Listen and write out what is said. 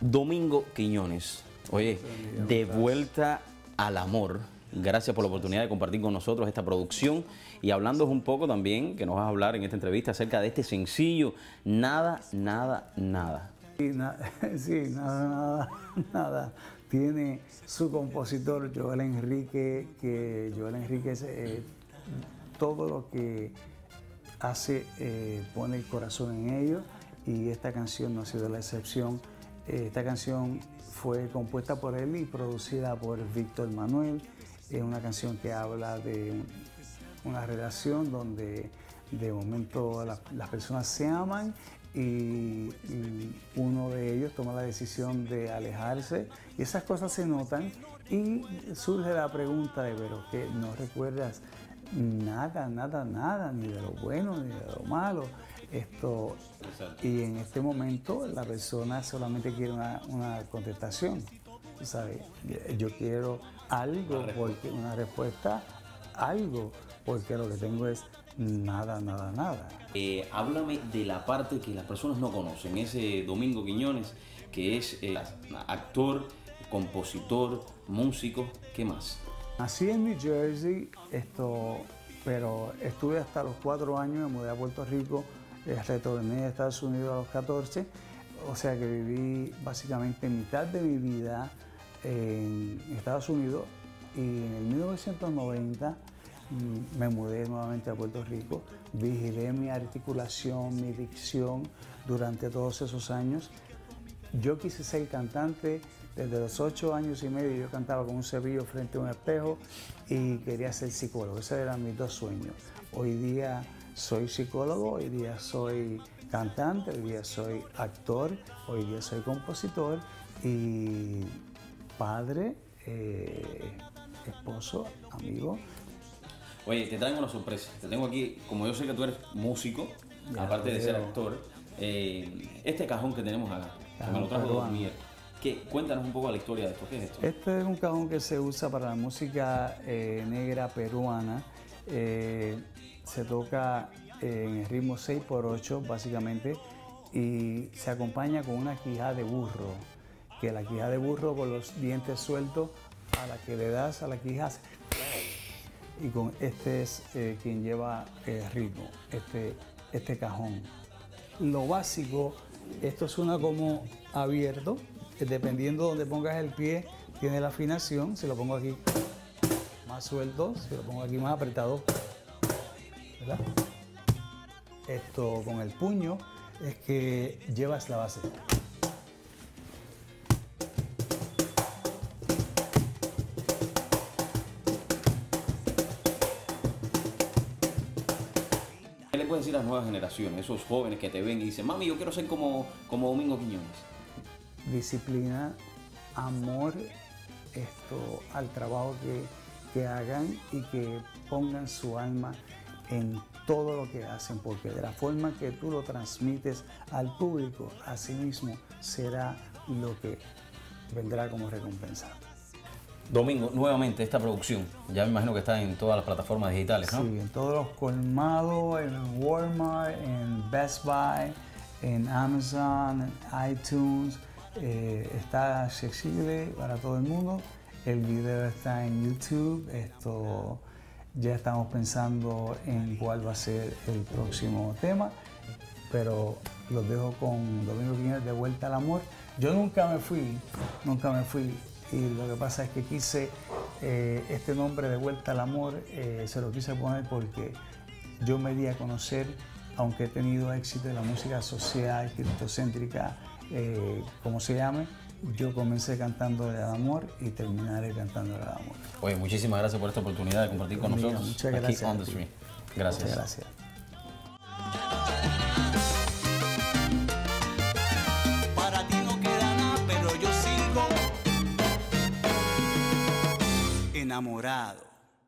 Domingo Quiñones, oye, de vuelta al amor. Gracias por la oportunidad de compartir con nosotros esta producción y hablando un poco también, que nos vas a hablar en esta entrevista acerca de este sencillo, Nada, Nada, Nada. Sí, nada, nada, nada. Tiene su compositor Joel Enrique, que Joel Enrique es eh, todo lo que hace, eh, pone el corazón en ello y esta canción no ha sido la excepción. Esta canción fue compuesta por él y producida por Víctor Manuel. Es una canción que habla de una relación donde de momento las personas se aman y, uno de ellos toma la decisión de alejarse y esas cosas se notan y surge la pregunta de pero que no recuerdas nada, nada, nada, ni de lo bueno ni de lo malo. Esto, y en este momento la persona solamente quiere una, contestación. ¿sabes? Yo quiero algo, porque una respuesta, algo, porque lo que tengo es nada, nada, nada. Eh, háblame de la parte que las personas no conocen, ese Domingo Quiñones, que es eh, actor, compositor, músico, ¿qué más? Nací en New Jersey, esto, pero estuve hasta los cuatro años, me mudé a Puerto Rico, retorné a Estados Unidos a los 14, o sea que viví básicamente mitad de mi vida en Estados Unidos y en el 1990 mm, me mudé nuevamente a Puerto Rico, vigilé mi articulación, mi dicción durante todos esos años. Yo quise ser cantante, desde los ocho años y medio yo cantaba con un cepillo frente a un espejo y quería ser psicólogo. Esos eran mis dos sueños. Hoy día soy psicólogo, hoy día soy cantante, hoy día soy actor, hoy día soy compositor y padre, eh, esposo, amigo. Oye, te traigo una sorpresa. Te tengo aquí, como yo sé que tú eres músico, aparte de ser actor, eh, este cajón que tenemos acá, que me lo trajo cuéntanos un poco la historia de esto. ¿Qué es esto? Este es un cajón que se usa para la música eh, negra peruana. Eh, se toca en el ritmo 6x8 básicamente y se acompaña con una quija de burro, que la quija de burro con los dientes sueltos a la que le das a la quija y con este es eh, quien lleva el ritmo, este, este cajón. Lo básico, esto suena como abierto, dependiendo de donde pongas el pie, tiene la afinación. Si lo pongo aquí más suelto, si lo pongo aquí más apretado, Esto con el puño es que llevas la base. ¿Qué le puedes decir a las nuevas generaciones, esos jóvenes que te ven y dicen, mami, yo quiero ser como, como Domingo Quiñones? disciplina, amor esto, al trabajo que, que hagan y que pongan su alma en todo lo que hacen, porque de la forma que tú lo transmites al público, así mismo será lo que vendrá como recompensa. Domingo, nuevamente esta producción, ya me imagino que está en todas las plataformas digitales, ¿no? Sí, en todos los colmados, en Walmart, en Best Buy, en Amazon, en iTunes, eh, está accesible para todo el mundo. El video está en YouTube. Esto ya estamos pensando en cuál va a ser el próximo tema, pero los dejo con Domingo Quiñones de Vuelta al Amor. Yo nunca me fui, nunca me fui. Y lo que pasa es que quise eh, este nombre de Vuelta al Amor, eh, se lo quise poner porque yo me di a conocer, aunque he tenido éxito en la música social, criptocéntrica, eh, como se llame, yo comencé cantando el amor y terminaré cantando el amor. Oye, muchísimas gracias por esta oportunidad de compartir con nosotros. Muchas gracias. Aquí on the stream. Gracias. Muchas gracias. Para ti no queda nada, pero yo sigo enamorado.